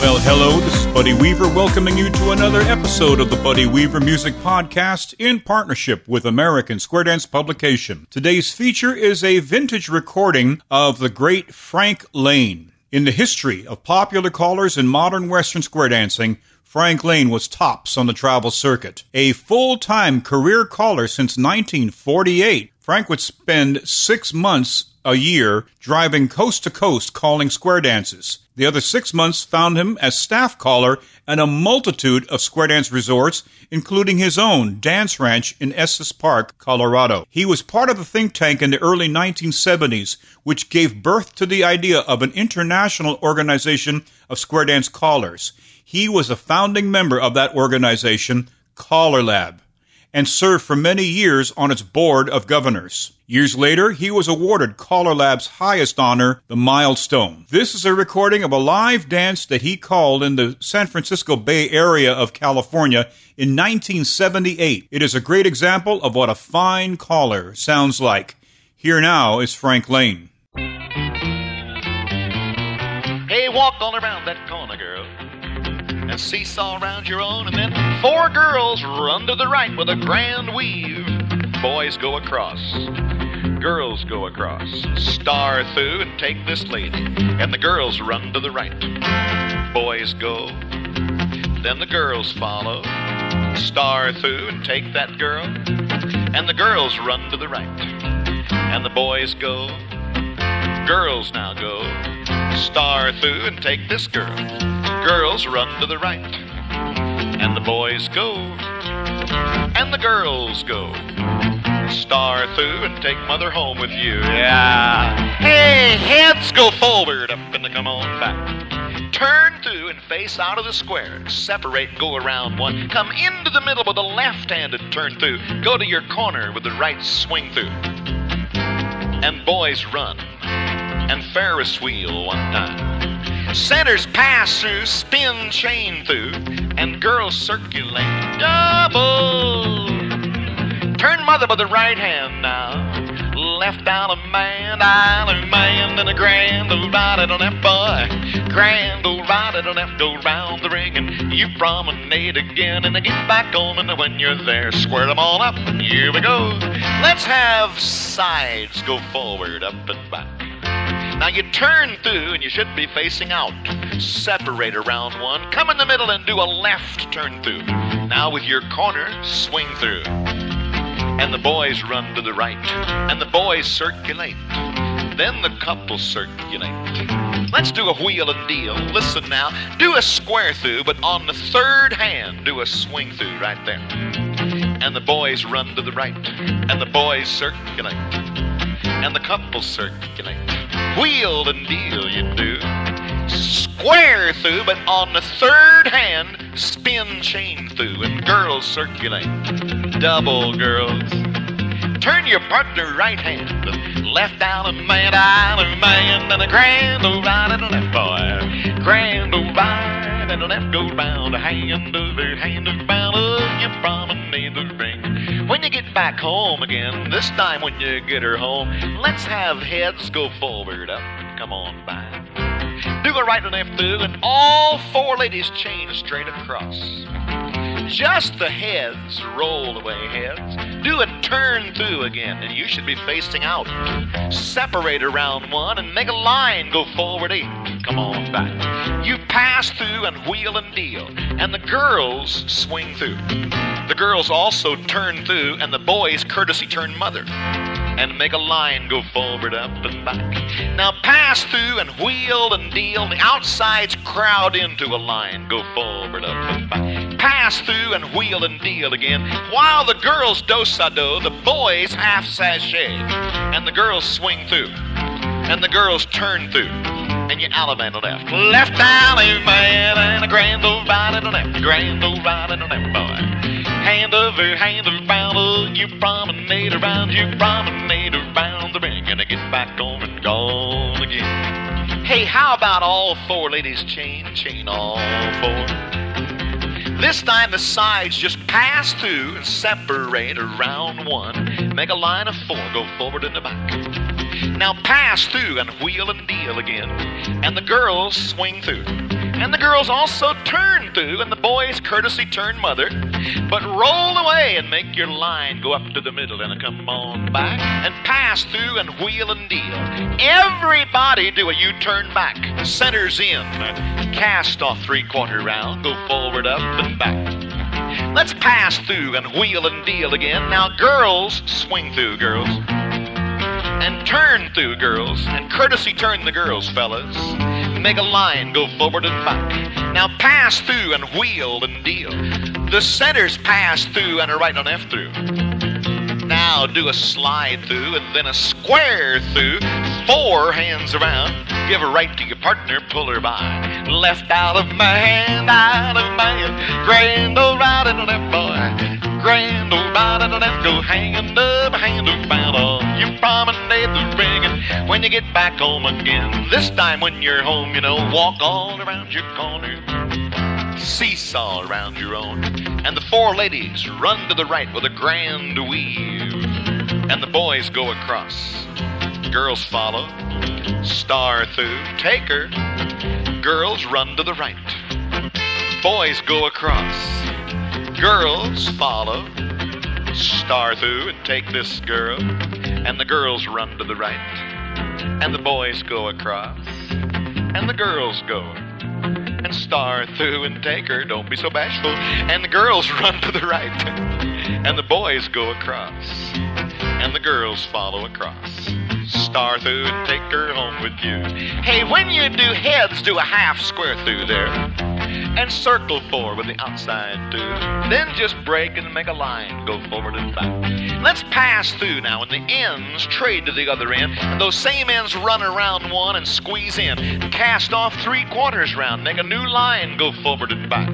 Well, hello, this is Buddy Weaver welcoming you to another episode of the Buddy Weaver Music Podcast in partnership with American Square Dance Publication. Today's feature is a vintage recording of the great Frank Lane. In the history of popular callers in modern Western square dancing, Frank Lane was tops on the travel circuit. A full time career caller since 1948, Frank would spend six months a year driving coast to coast calling square dances. The other six months found him as staff caller at a multitude of square dance resorts, including his own dance ranch in Estes Park, Colorado. He was part of a think tank in the early 1970s, which gave birth to the idea of an international organization of square dance callers. He was a founding member of that organization, Caller Lab and served for many years on its board of governors. Years later, he was awarded Caller Lab's highest honor, the Milestone. This is a recording of a live dance that he called in the San Francisco Bay Area of California in 1978. It is a great example of what a fine caller sounds like. Here now is Frank Lane. Hey, walk all around that corner, girl and seesaw around your own, and then four girls run to the right with a grand weave. Boys go across, girls go across, star through and take this lady, and the girls run to the right. Boys go, then the girls follow, star through and take that girl, and the girls run to the right, and the boys go. Girls now go, star through and take this girl girls run to the right, and the boys go, and the girls go. Star through and take mother home with you. Yeah. Hey, heads go forward up and come on back. Turn through and face out of the square. Separate, go around one. Come into the middle with a left-handed turn through. Go to your corner with the right swing through. And boys run. And Ferris wheel one time. Centers pass through, spin chain through, and girls circulate double. Turn mother with the right hand now. Left down a man, down a man, and a grand old ride on that boy. Grand old ride on that go round the ring, and you promenade again, and I get back on, and when you're there, square them all up, and here we go. Let's have sides go forward, up and back. Now you turn through and you should be facing out. Separate around one. Come in the middle and do a left turn through. Now with your corner, swing through. And the boys run to the right. And the boys circulate. Then the couples circulate. Let's do a wheel and deal. Listen now. Do a square through, but on the third hand, do a swing through right there. And the boys run to the right. And the boys circulate. And the couples circulate wheel and deal you do. Square through, but on the third hand, spin chain through, and girls circulate. Double girls. Turn your partner right hand, left down a man, down a man, and a grand old right and a left boy. Grand old right and a left go round, hand over hand around, oh, you promenade the ring. When you get back home again, this time when you get her home, let's have heads go forward up come on by. Do a right and left through, and all four ladies chain straight across. Just the heads roll away heads. Do a turn through again, and you should be facing out. Separate around one and make a line go forward eight. Come on back. You pass through and wheel and deal, and the girls swing through. The girls also turn through, and the boys courtesy turn mother. And make a line go forward, up, and back. Now pass through and wheel and deal. The outsides crowd into a line, go forward, up, and back. Pass through and wheel and deal again. While the girls dos a do, the boys half sashay. And the girls swing through. And the girls turn through and you alley left. Left allemande and a grand old ride and a left. Grand old ride and a left, boy. Hand over hand around, you promenade around, you promenade around the ring, and I get back on and gone again. Hey, how about all four ladies chain, chain all four? This time the sides just pass through and separate around one. Make a line of four, go forward and the back. Now pass through and wheel and deal again. And the girls swing through. And the girls also turn through, and the boys courtesy turn mother. But roll away and make your line go up to the middle and come on back and pass through and wheel and deal. Everybody do a U turn back. Centers in. Cast off three quarter round. Go forward, up, and back. Let's pass through and wheel and deal again. Now, girls, swing through, girls. And turn through, girls. And courtesy turn the girls, fellas. Make a line, go forward and back. Now pass through and wheel and deal. The centers pass through and a right and left through. Now do a slide through and then a square through. Four hands around. Give a right to your partner, pull her by. Left out of my hand, out of my hand. Grand old right and left boy. Grand old and left go hanging up, of battle. You promenade the ring and when you get back home again. This time when you're home, you know, walk all around your corner seesaw around your own. And the four ladies run to the right with a grand weave. And the boys go across. Girls follow. Star through. Take her. Girls run to the right. Boys go across. Girls follow. Star through and take this girl. And the girls run to the right. And the boys go across. And the girls go and star through and take her. Don't be so bashful. And the girls run to the right, and the boys go across, and the girls follow across. Star through and take her home with you. Hey, when you do heads, do a half square through there. And circle four with the outside two. Then just break and make a line. Go forward and back. Let's pass through now, and the ends trade to the other end. And those same ends run around one and squeeze in. Cast off three quarters round. Make a new line. Go forward and back.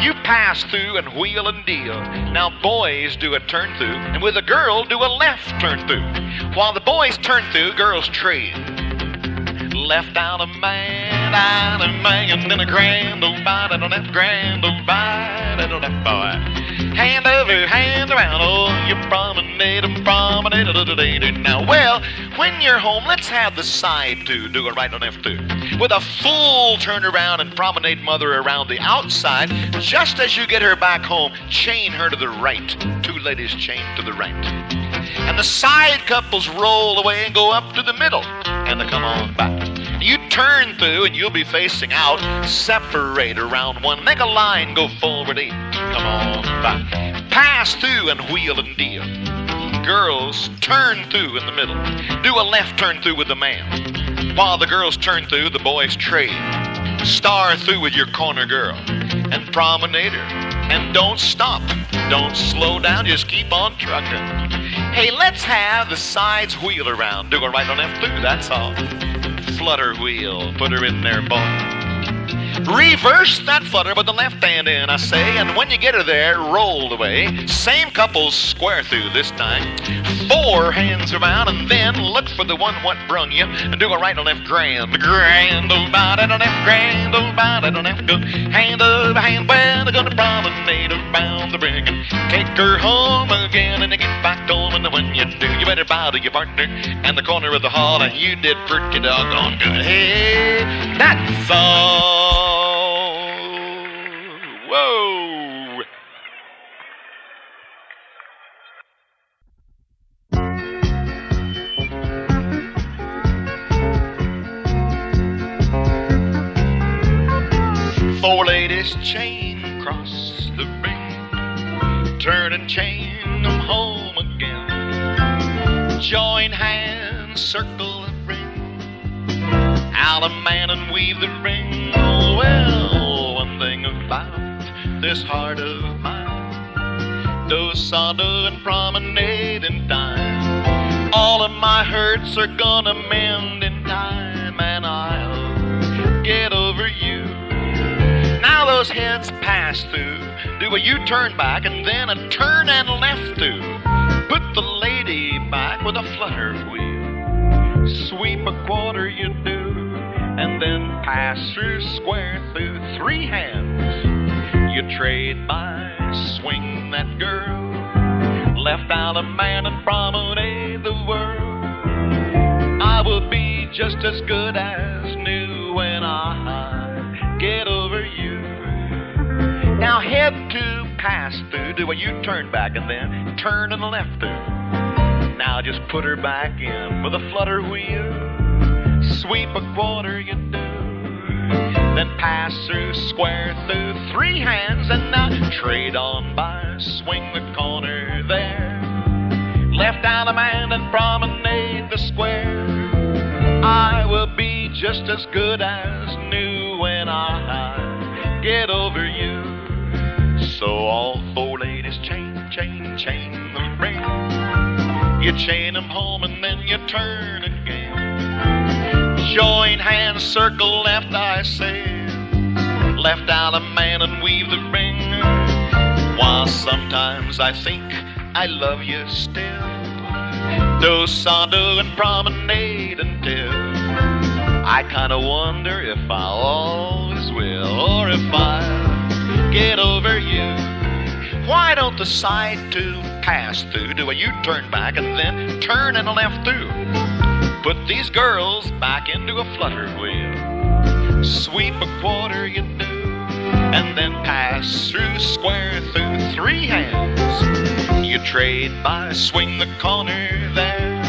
You pass through and wheel and deal. Now, boys do a turn through, and with a girl, do a left turn through. While the boys turn through, girls trade. Left out a man, out a man, then a grand old and a left grand old and a left boy. Hand over hand around, oh, you promenade and promenade. Now, well, when you're home, let's have the side two, do a right and left through. With a full turnaround and promenade mother around the outside, just as you get her back home, chain her to the right. Two ladies chain to the right. And the side couples roll away and go up to the middle, and they come on back. You turn through and you'll be facing out. Separate around one. Make a line. Go forward eight. Come on back. Pass through and wheel and deal. Girls turn through in the middle. Do a left turn through with the man. While the girls turn through, the boys trade. Star through with your corner girl. And promenade her. And don't stop. Don't slow down. Just keep on trucking. Hey, let's have the sides wheel around. Do a right and left through. That's all flutter wheel. Put her in there, boy. Reverse that flutter with the left hand in, I say, and when you get her there, roll away. Same couples square through this time. Four hands around, and then look for the one what brung you, and do a right and left grand. Grand it, and left grand it, and left go. Hand over hand, well, they're gonna promenade around the ring take her home again, and get back home, and when you do, you better bow to your partner and the corner of the hall, and you did pretty doggone good. Hey, that's all. Four ladies chain across the ring, turn and chain them home again. Join hands, circle the ring, out a man and weave the ring. Well, one thing about this heart of mine, do sado and promenade in time. All of my hurts are gonna mend in time, and I'll get over you. Now those heads pass through, do a U-turn back, and then a turn and left through. Put the lady back with a flutter wheel. Sweep a quarter you do, pass through square through three hands. You You trade by swing that girl. Left out a man and promenade the world. I will be just as good as new when I get over you. Now head to pass through, do a U-turn back and then turn and left through. Now just put her back in with a flutter wheel. Sweep a quarter, you do. Then pass through, square through, three hands, and now trade on by, swing the corner there. Left out a man and promenade the square. I will be just as good as new when I get over you. So all four ladies chain, chain, chain the ring. You chain 'em home and then you turn again. Join hands, circle left, I say. Left out a man and weave the ring. While sometimes I think I love you still. Do sando and promenade until I kinda wonder if I always will or if I'll get over you. Why don't the side two pass through, do a U-turn back and then turn and left through? Put these girls back into a flutter wheel. Sweep a quarter, you do, and then pass through, square through three hands. You trade by, swing the corner there.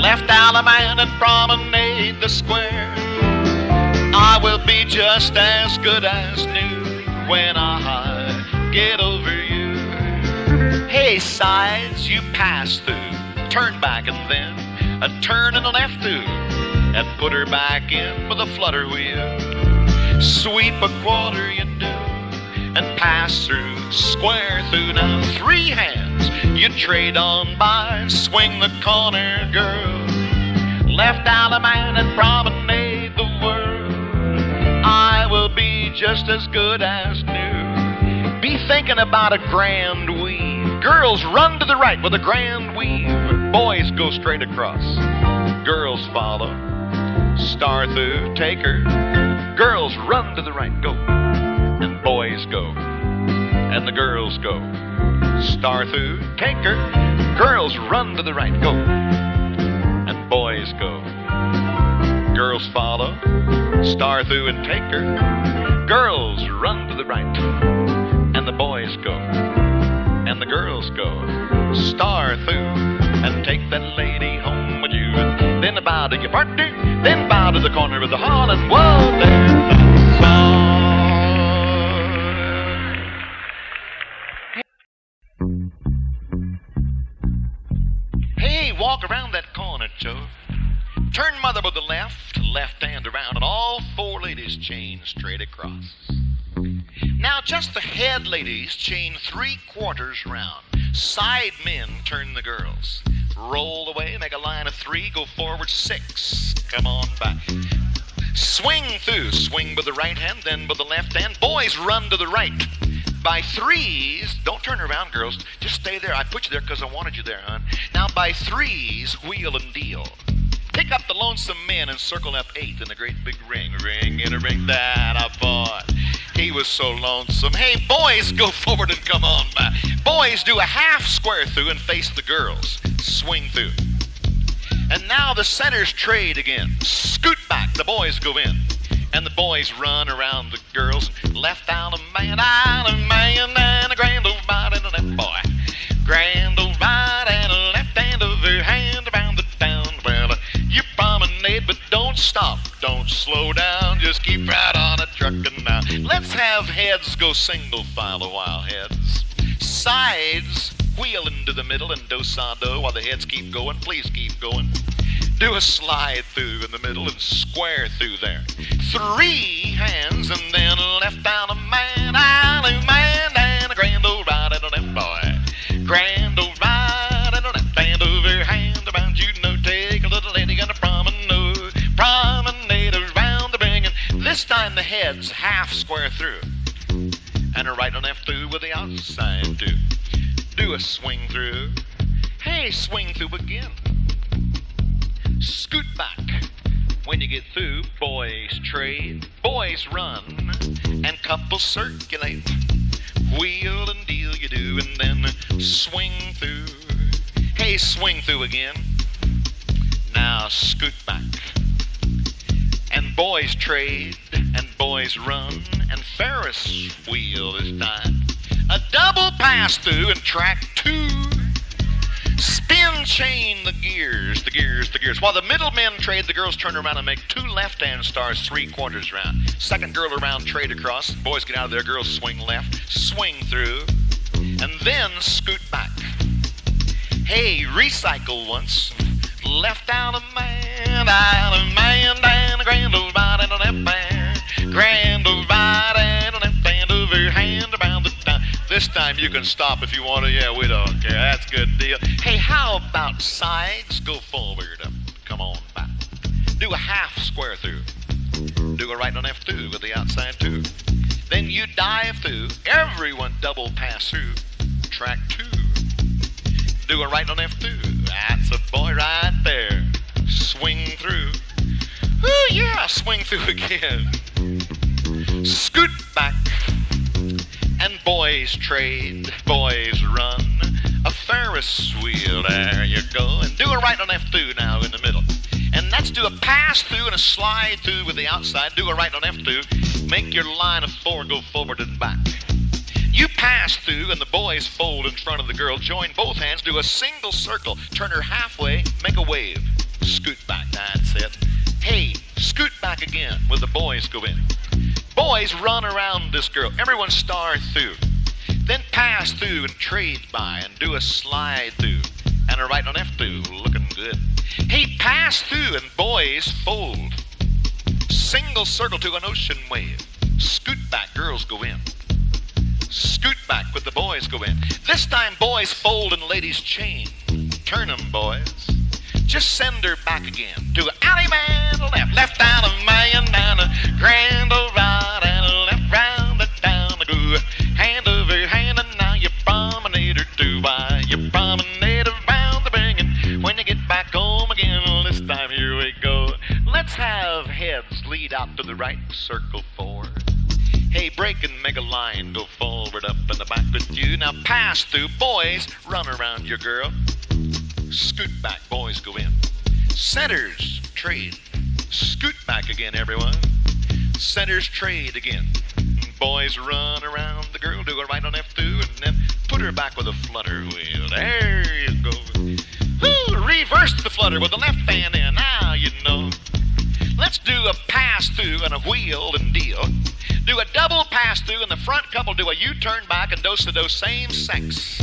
Left out a man and promenade the square. I will be just as good as new when I get over you. Hey, sides, you pass through, turn back and then a turn and a left through, and put her back in with a flutter wheel. Sweep a quarter, you do, and pass through, square through. Now three hands, you trade on by, swing the corner, girl. Left out a man and promenade the world. I will be just as good as new. Be thinking about a grand weave. Girls run to the right with a grand weave. Boys go straight across. Girls follow. Star through, take her. Girls run to the right, go. And boys go. And the girls go. Star through, take her. Girls run to the right, go. And boys go. Girls follow. Star through and take her. Girls run to the right. And the boys go. And the girls go. Star through and take that lady home with you. Then bow to your partner. Then bow to the corner of the hall and whoa, there's walk around that corner, Joe. Turn mother with the left, left hand around, and all four ladies chain straight across. Now, just the head ladies chain three quarters round. Side men turn the girls. Roll away, make a line of three, go forward six. Come on back. Swing through, swing with the right hand, then with the left hand. Boys run to the right. By threes, don't turn around, girls. Just stay there. I put you there because I wanted you there, hon. Now, by threes, wheel and deal. Pick up the lonesome men and circle up eight in the great big ring. Ring in a ring. That I bought. He was so lonesome. Hey, boys, go forward and come on by. Boys, do a half square through and face the girls. Swing through. And now the centers trade again. Scoot back. The boys go in. And the boys run around the girls. Left out a man, out a man, and a grand old body and a left boy. Grand old body and a left hand over hand around the town. Well, you promenade, but don't stop. Don't slow down. Just keep right a truckin' now. Uh, let's have heads go single file a while, heads. Sides wheel into the middle and do sa do while the heads keep going. Please keep going. Do a slide through in the middle and square through there. Three hands and then left down a man, out a man, and a grand old right and a boy. Grand this time the heads half square through and a right and left through with the outside too. Do a swing through. Hey, swing through again. Scoot back. When you get through, boys trade, boys run, and couples circulate. wheel and deal you do, and then swing through. Hey, swing through again. Now scoot back. And boys trade, boys run, and Ferris wheel is done. A double pass through and track two. Spin chain the gears, the gears, the gears. While the middlemen trade, the girls turn around and make two left hand stars three quarters round. Second girl around, trade across. Boys get out of there, girls swing left, swing through, and then scoot back. Hey, recycle once. Left out a man, out a man, down a grand old and a left man. Grand old right and a left hand over hand around the time. This time you can stop if you want to. Yeah, we don't care. That's a good deal. Hey, how about sides? Go forward. Come on back. Do a half square through. Do a right and left through with the outside two. Then you dive through. Everyone double pass through. Track two. Do a right and left through. That's a boy right there. Swing through. Ooh, yeah, swing through again. Scoot back. And boys trade, boys run. A Ferris wheel, there you go. And do a right and left through now in the middle. And let's do a pass through and a slide through with the outside. Do a right and left through. Make your line of four go forward and back. You pass through and the boys fold in front of the girl. Join both hands, do a single circle. Turn her halfway, make a wave. Scoot back, that's it. Hey, scoot back again with the boys go in. Boys run around this girl. Everyone star through. Then pass through and trade by and do a slide through. And a right and left through, looking good. Hey, pass through and boys fold. Single circle to an ocean wave. Scoot back, girls go in. Scoot back with the boys go in. This time boys fold and ladies chain. Turn 'em, boys. Just send her back again to allemande left, left down a man down grand old right and left round and down a go hand over hand and now you promenade her to why you promenade around the ring and when you get back home again this time here we go. Let's have heads lead out to the right, circle four. Hey, break and make a line, go forward, up and the back with you. Now pass through, boys, run around your girl. Scoot back, boys go in. Centers trade. Scoot back again, everyone. Centers trade again. Boys run around the girl, do a right and left through, and then put her back with a flutter wheel. There you go. Reverse the flutter with the left hand in. Now you know. Let's do a pass through and a wheel and deal. Do a double pass through and the front couple do a U-turn back and dose to those same sex.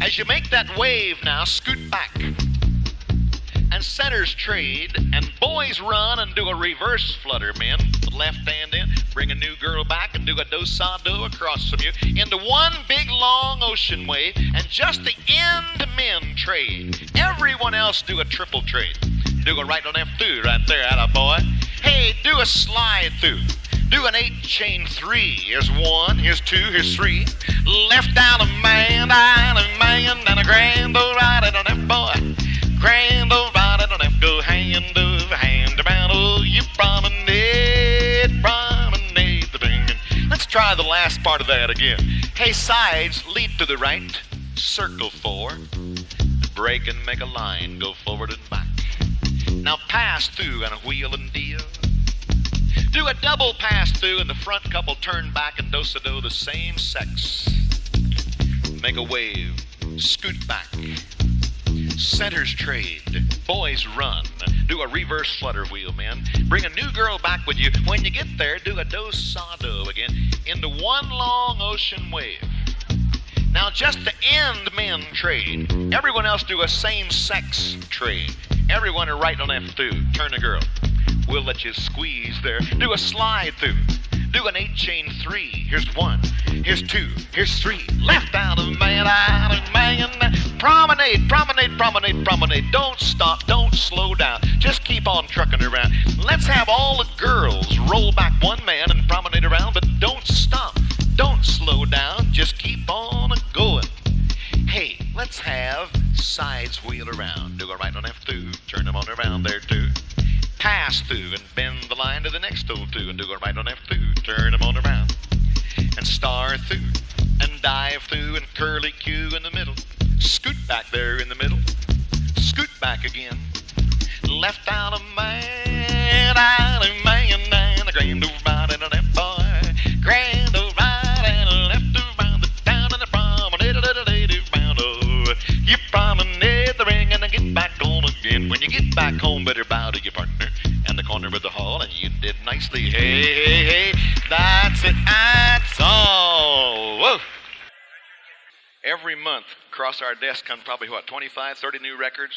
As you make that wave now, scoot back. And centers trade, and boys run and do a reverse flutter, men. With left hand in, bring a new girl back and do a do sa do across from you into one big long ocean wave, and just the end men trade. Everyone else do a triple trade. Do a right and left through right there, at a boy. Hey, do a slide through. Do an eight chain three. Here's one, here's two, here's three. Left down a man, down a man, and a grand old and an F boy. Grand old and an F go hand over hand around. Oh, you promenade, promenade the ring. Let's try the last part of that again. Hey, sides, lead to the right, circle four. Break and make a line, go forward and back. Now pass through and a wheel and deal. Do a double pass through and the front couple turn back and do do the same sex. Make a wave, scoot back. Centers trade, boys run. Do a reverse flutter wheel, man. Bring a new girl back with you. When you get there, do a do sa do again into one long ocean wave. Now, just the end men trade. Everyone else do a same sex trade. Everyone right and left through. Turn a girl. We'll let you squeeze there. Do a slide through. Do an eight chain three. Here's one. Here's two. Here's three. Left out of man, out of man. Promenade, promenade, promenade, promenade. Don't stop. Don't slow down. Just keep on trucking around. Let's have all the girls roll back one man and promenade around, but don't stop. Don't slow down. Just keep on going. Hey, let's have sides wheel around. Do a right and left through. Turn them on around there too. Pass through and bend the line to the next hole two and do a right and left through. Turn them on around. And star through and dive through and curlique in the middle. Scoot back there in the middle. Scoot back again. Left out a man, out a man, and a grand old right and a left boy. Grand old right and a left around the town and the promenade, a lady round. Oh, you promenade the ring and then get back on again. When you get back home, better Hey, hey, hey, that's it, that's all. Whoa. Every month, across our desk come probably, what, 25, 30 new records?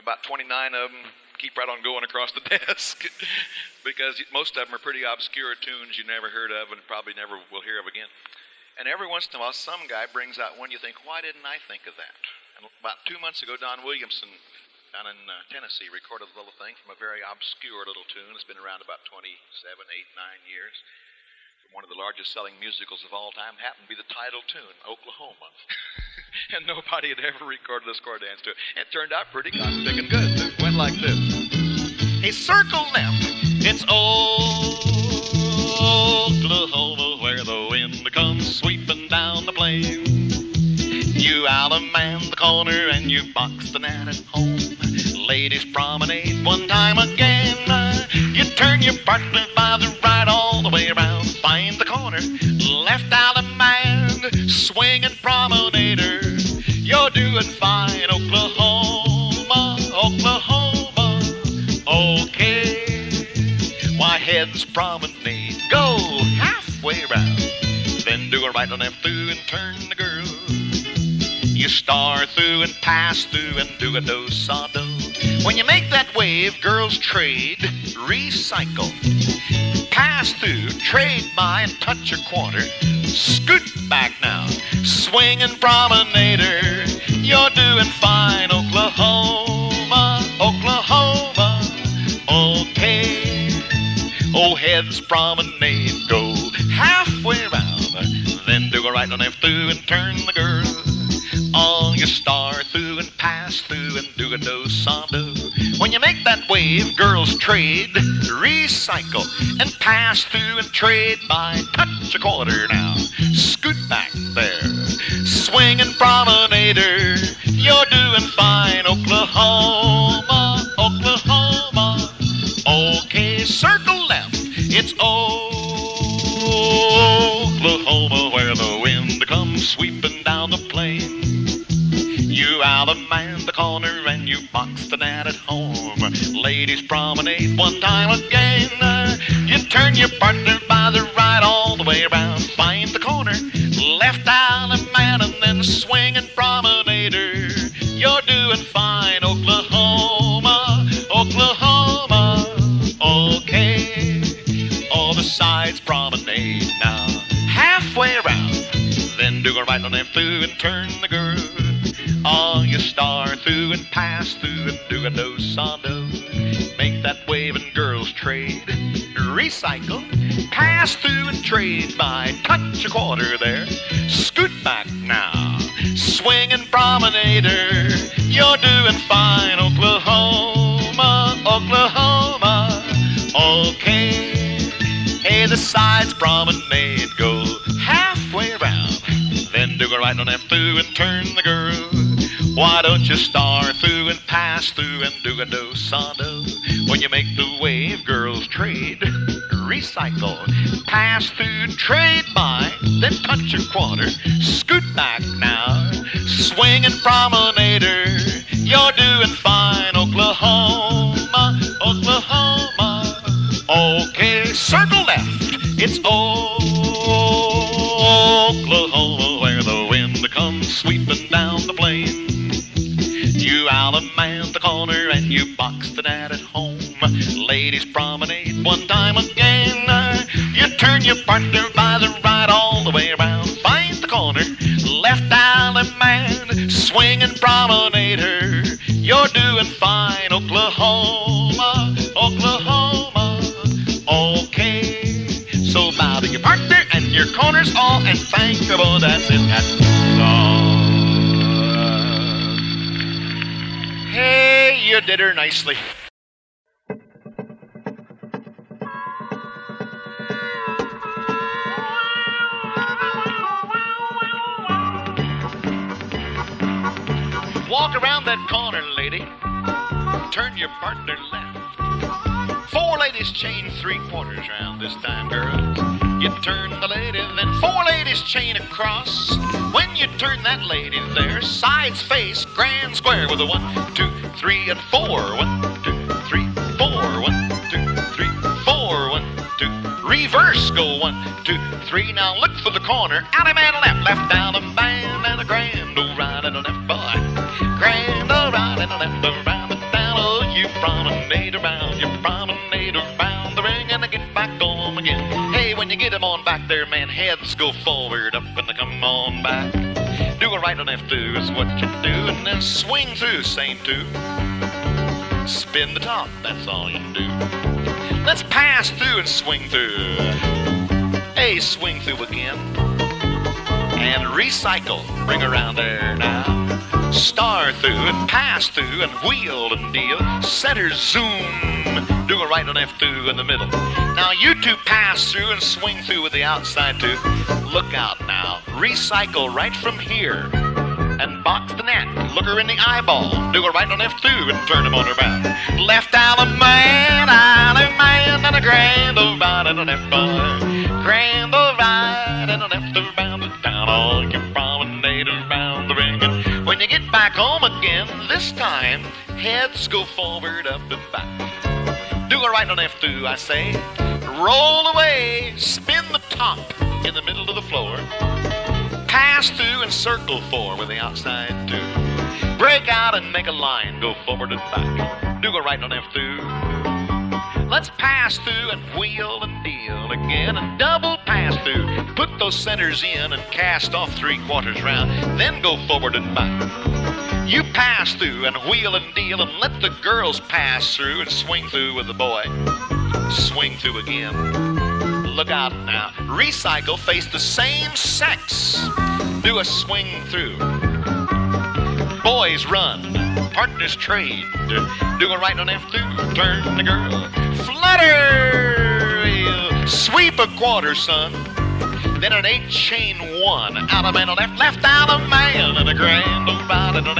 About 29 of them keep right on going across the desk because most of them are pretty obscure tunes you never heard of and probably never will hear of again. And every once in a while, some guy brings out one you think, why didn't I think of that? And about two months ago, Don Williamson down in uh, Tennessee recorded a little thing from a very obscure little tune. It's been around about 27, 8, 9 years one of the largest selling musicals of all time happened to be the title tune, Oklahoma. and nobody had ever recorded a square dance to it. It turned out pretty good. It went like this. Hey, circle left. It's Oklahoma where the wind comes sweeping down the plain. You out of man the corner and you box the gnat at home. Ladies promenade one time again. You turn your partner by the right all the way around. Find the corner, left out of man, swinging promenader. You're doing fine, Oklahoma, Oklahoma. Okay, why heads promenade, go halfway around, then do a right on left through and turn the girl. You star through and pass through and do a do saw do. When you make that wave, girls trade, recycle. Pass through, trade by, and touch your quarter. Scoot back now, swing swinging promenader. You're doing fine, Oklahoma, Oklahoma. Okay, oh heads promenade, go halfway around, then do a right on left through and turn the girl. You star through and pass through and do a do do. When you make that wave, girls trade, recycle, and pass through and trade by touch a quarter now. Scoot back there, swinging promenader. You're doing fine, Oklahoma, and you box at home. Ladies promenade one time again. You turn your partner by the right all the way around. Find the corner, left out of man and then swing and promenader. You're doing fine, Oklahoma, Oklahoma. Okay, all the sides promenade now. Halfway around, then do a right on them through and turn the pass through and do a do saw do. Make that wave and girls trade. Recycle, pass through and trade by touch a quarter there. Scoot back now, Swing swinging promenader. You're doing fine, Oklahoma, Oklahoma. Okay, hey, the sides promenade go halfway around. Then do a right on them through and turn the girl. Why don't you star through and pass through and do a do saw? When you make the wave, girls trade, recycle, pass through, trade by, then touch a quarter, scoot back now, swinging promenader. Er. You're doing fine, Oklahoma, Oklahoma. Okay, circle left. It's Oklahoma where the wind comes sweeping down. Out of man the corner and you box the gnat at home. Ladies promenade one time again. You turn your partner by the right all the way around. Find the corner, left allemande, swinging promenader. You're doing fine, Oklahoma, Oklahoma. Okay, so bow to your partner and your corners all and thank the Lord that's it. That's all. Hey, you did her nicely. Walk around that corner, lady. Turn your partner left. Four ladies chain three quarters round this time, girl. You turn the lady, then four ladies chain across. When you turn that lady there, sides face, grand square with a one, two, three, and four. One, two, three, four. One, two, three, four. One, two, reverse. Go one, two, three. Now look for the corner. Allemande left, left down a band and a grand old right and a left boy. Grand old right and a left around and down. Oh, you promenade around, you promenade around the ring and I get back home again. You get 'em on back there, man, heads go forward up and come on back. Do a right and left two is what you do, and then swing through, same two. Spin the top, that's all you do. Let's pass through and swing through. Hey, swing through again. And recycle. Bring around there now. Star through and pass through and wheel and deal. Center zoom. Do a right and left through in the middle. Now you two pass through and swing through with the outside two. Look out now. Recycle right from here and box the gnat. Look her in the eyeball. Do a right and left through and turn him on her back. Left allemande, alley man, and a grand old right and a left boy. Grand old right and a left and down all your promenade back home again, this time heads go forward, up and back. Do a right left through, I say. Roll away, spin the top in the middle of the floor pass through and circle four with the outside two. Break out and make a line, go forward and back. Do a right left through. Let's pass through and wheel and deal again and double pass through. Put those centers in and cast off three quarters round, then go forward and back. You pass through and wheel and deal and let the girls pass through and swing through with the boy. Swing through again look out now. Recycle face the same sex. Do a swing through. Boys run. Partners trade. Do a right left through. Turn the girl. Flutter. Sweep a quarter, son. Then an eight chain one. Out of man a left, left out of man. And a grand old right and a.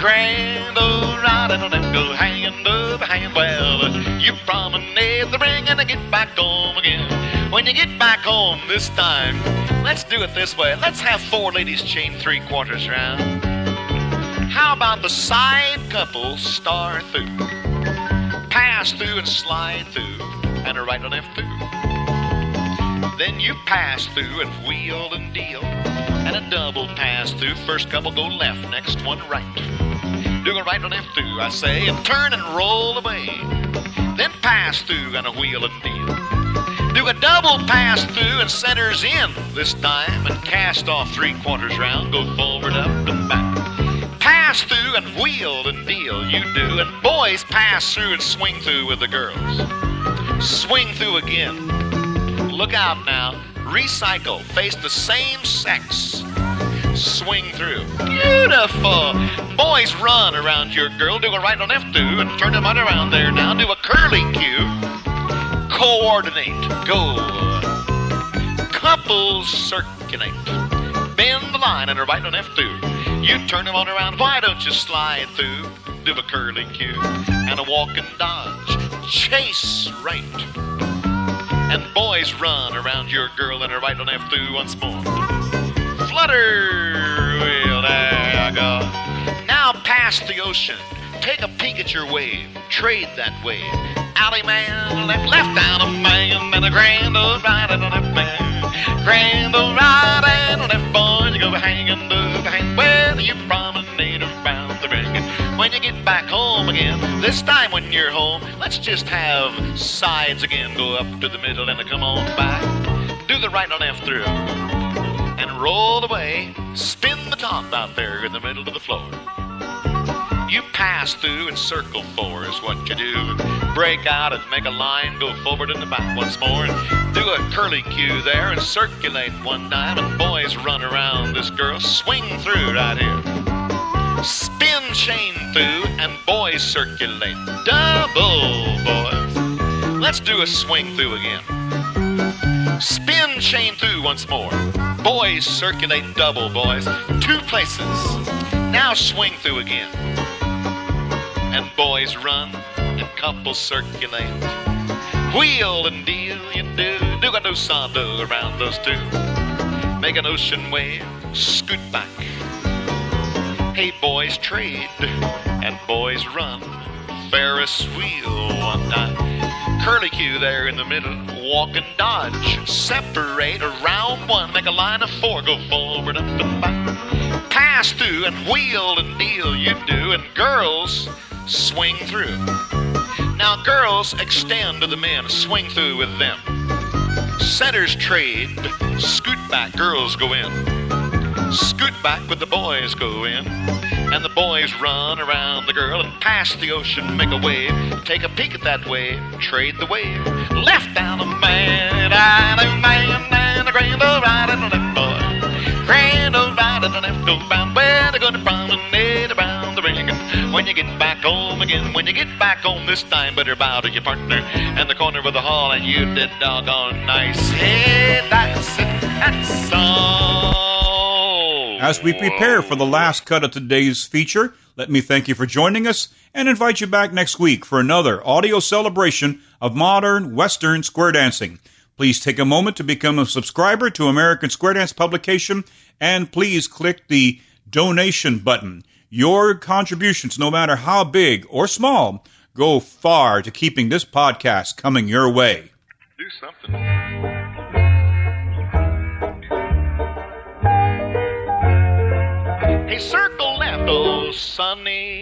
Grand old right and a. Go hand over hand. Well, you promenade the ring and get back home again. When you get back home this time, let's do it this way. Let's have four ladies chain three quarters round. How about the side couple star through? Pass through and slide through, and a right and left through. Then you pass through and wheel and deal, and a double pass through. First couple go left, next one right. Do a right and left through, I say, and turn and roll away. Then pass through and a wheel and deal. Do a double pass through and centers in this time and cast off three quarters round. Go forward, up, and back. Pass through and wheel and deal, you do. And boys pass through and swing through with the girls. Swing through again. Look out now. Recycle. Face the same sex. Swing through. Beautiful. Boys run around your girl. Do a right and left do and turn them right around there now. Do a curlique coordinate, go. Couples circulate. Bend the line and a right and left through. You turn them on around, why don't you slide through? Do a curlique and a walk and dodge. Chase right. And boys run around your girl and a right and left through once more. Flutter, there you go. Now past the ocean. Take a peek at your wave. Trade that wave allemande, left, left out of man, and a grand old right and a left man. Grand old right and a left boy, you go hanging hang. Well, you promenade around the ring. And when you get back home again, this time when you're home, let's just have sides again. Go up to the middle and come on back. Do the right and left through. And roll away. Spin the top out there in the middle of the floor. You pass through and circle four is what you do. Break out and make a line, go forward and back once more, do a curlique there and circulate one time. And boys run around this girl, swing through right here. Spin chain through and boys circulate. Double, boys. Let's do a swing through again. Spin chain through once more. Boys circulate double, boys. Two places. Now swing through again. And boys run and couples circulate. Wheel and deal you do. Do a do sando around those two. Make an ocean wave, scoot back. Hey, boys trade and boys run. Ferris wheel one. Curlique there in the middle. Walk and dodge. Separate around one. Make a line of four. Go forward, up and back. Pass through and wheel and deal you do. And girls swing through. Now, girls extend to the men. Swing through with them. Centers trade. Scoot back. Girls go in. Scoot back with the boys go in. And the boys run around the girl and pass the ocean, make a wave. Take a peek at that wave, trade the wave. Left down a man, I man, a grand old and a left boy. Grand old right and left old bound. Where they gonna promenade around the ring. When you get back home again, when you get back home this time, better bow to your partner and the corner of the hall, and you did doggone nice. Hey, that's it, that's all. As we prepare for the last cut of today's feature, let me thank you for joining us and invite you back next week for another audio celebration of modern Western square dancing. Please take a moment to become a subscriber to American Square Dance Publication and please click the donation button. Your contributions, no matter how big or small, go far to keeping this podcast coming your way. Do something. Circle left, oh Sunny.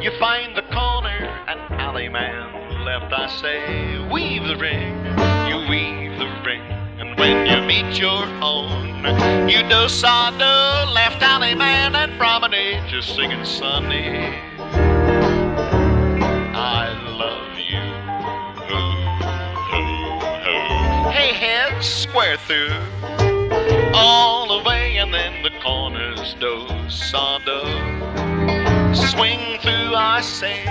You find the corner, an allemande left, I say. Weave the ring, you weave the ring. And when you meet your own, you do saw do left allemande and promenade, just singing Sunny. I love you. Hey, head square through all the way, and then the corners do sawdo. Swing through, I say.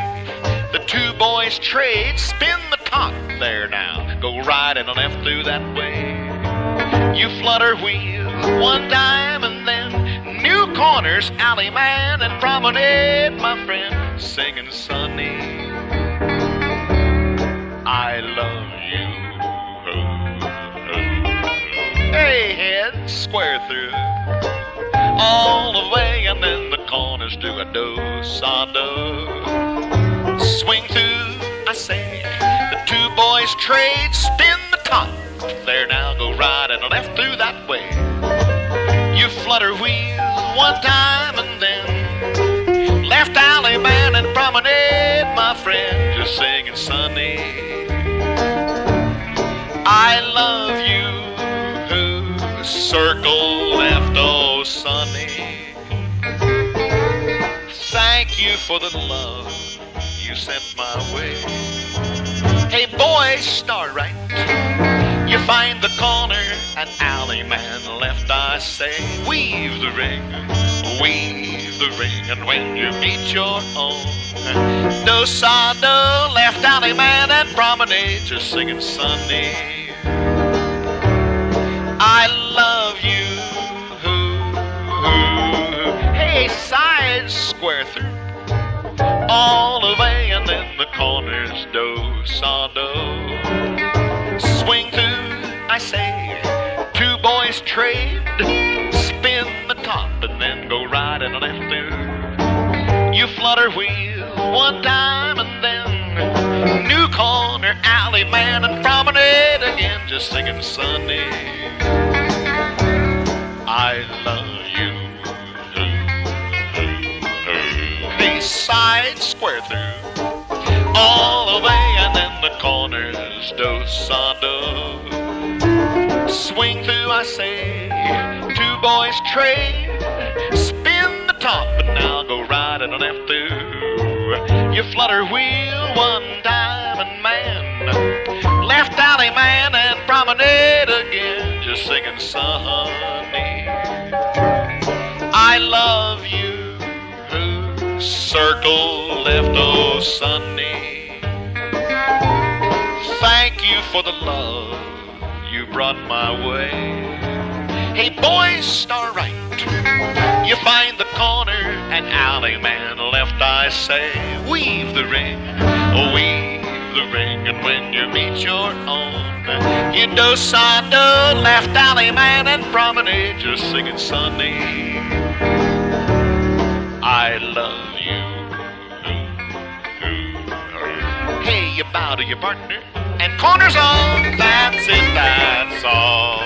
The two boys trade, spin the top there now. Go right and left through that way. You flutter wheel one time and then new corners, allemande and promenade, my friend, singing sunny. I love you. Hey, head square through all the way, and then the corners do a do do. Swing through, I say. The two boys trade, spin the top. There now, go right and left through that way. You flutter wheel one time and then left allemande and promenade, my friend, just singing Sunny. I love you. Circle left, oh Sunny. You for the love you sent my way. Hey, boy, start right. You find the corner, an allemande left, I say. Weave the ring, weave the ring, and when you meet your own, do saw do left allemande and promenade, just singing Sunday. Do. Swing through, I say. Two boys trade, spin the top, and then go right and left through. You flutter wheel one time, and then new corner, allemande, and promenade again, just singing Sunday. I love you. They side square through all the way, Swing through, I say. Two boys trade, spin the top, and now go and left through. You flutter wheel one and man, left allemande, and promenade again, just singing Sunny. I love you. Circle left, oh Sunny. For the love you brought my way. Hey, boys, star right. You find the corner, an allemande left, I say. Weave the ring, weave the ring, and when you meet your own, you do son, do left allemande and promenade, just singing Sunday. I love you. Hey, you bow to your partner, and corners on. That's it, that's all.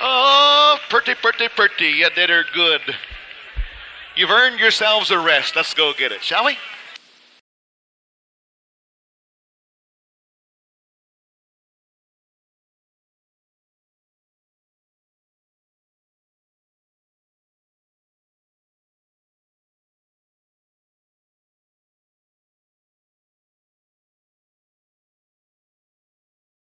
Oh, pretty, pretty, pretty, you did her good. You've earned yourselves a rest. Let's go get it, shall we?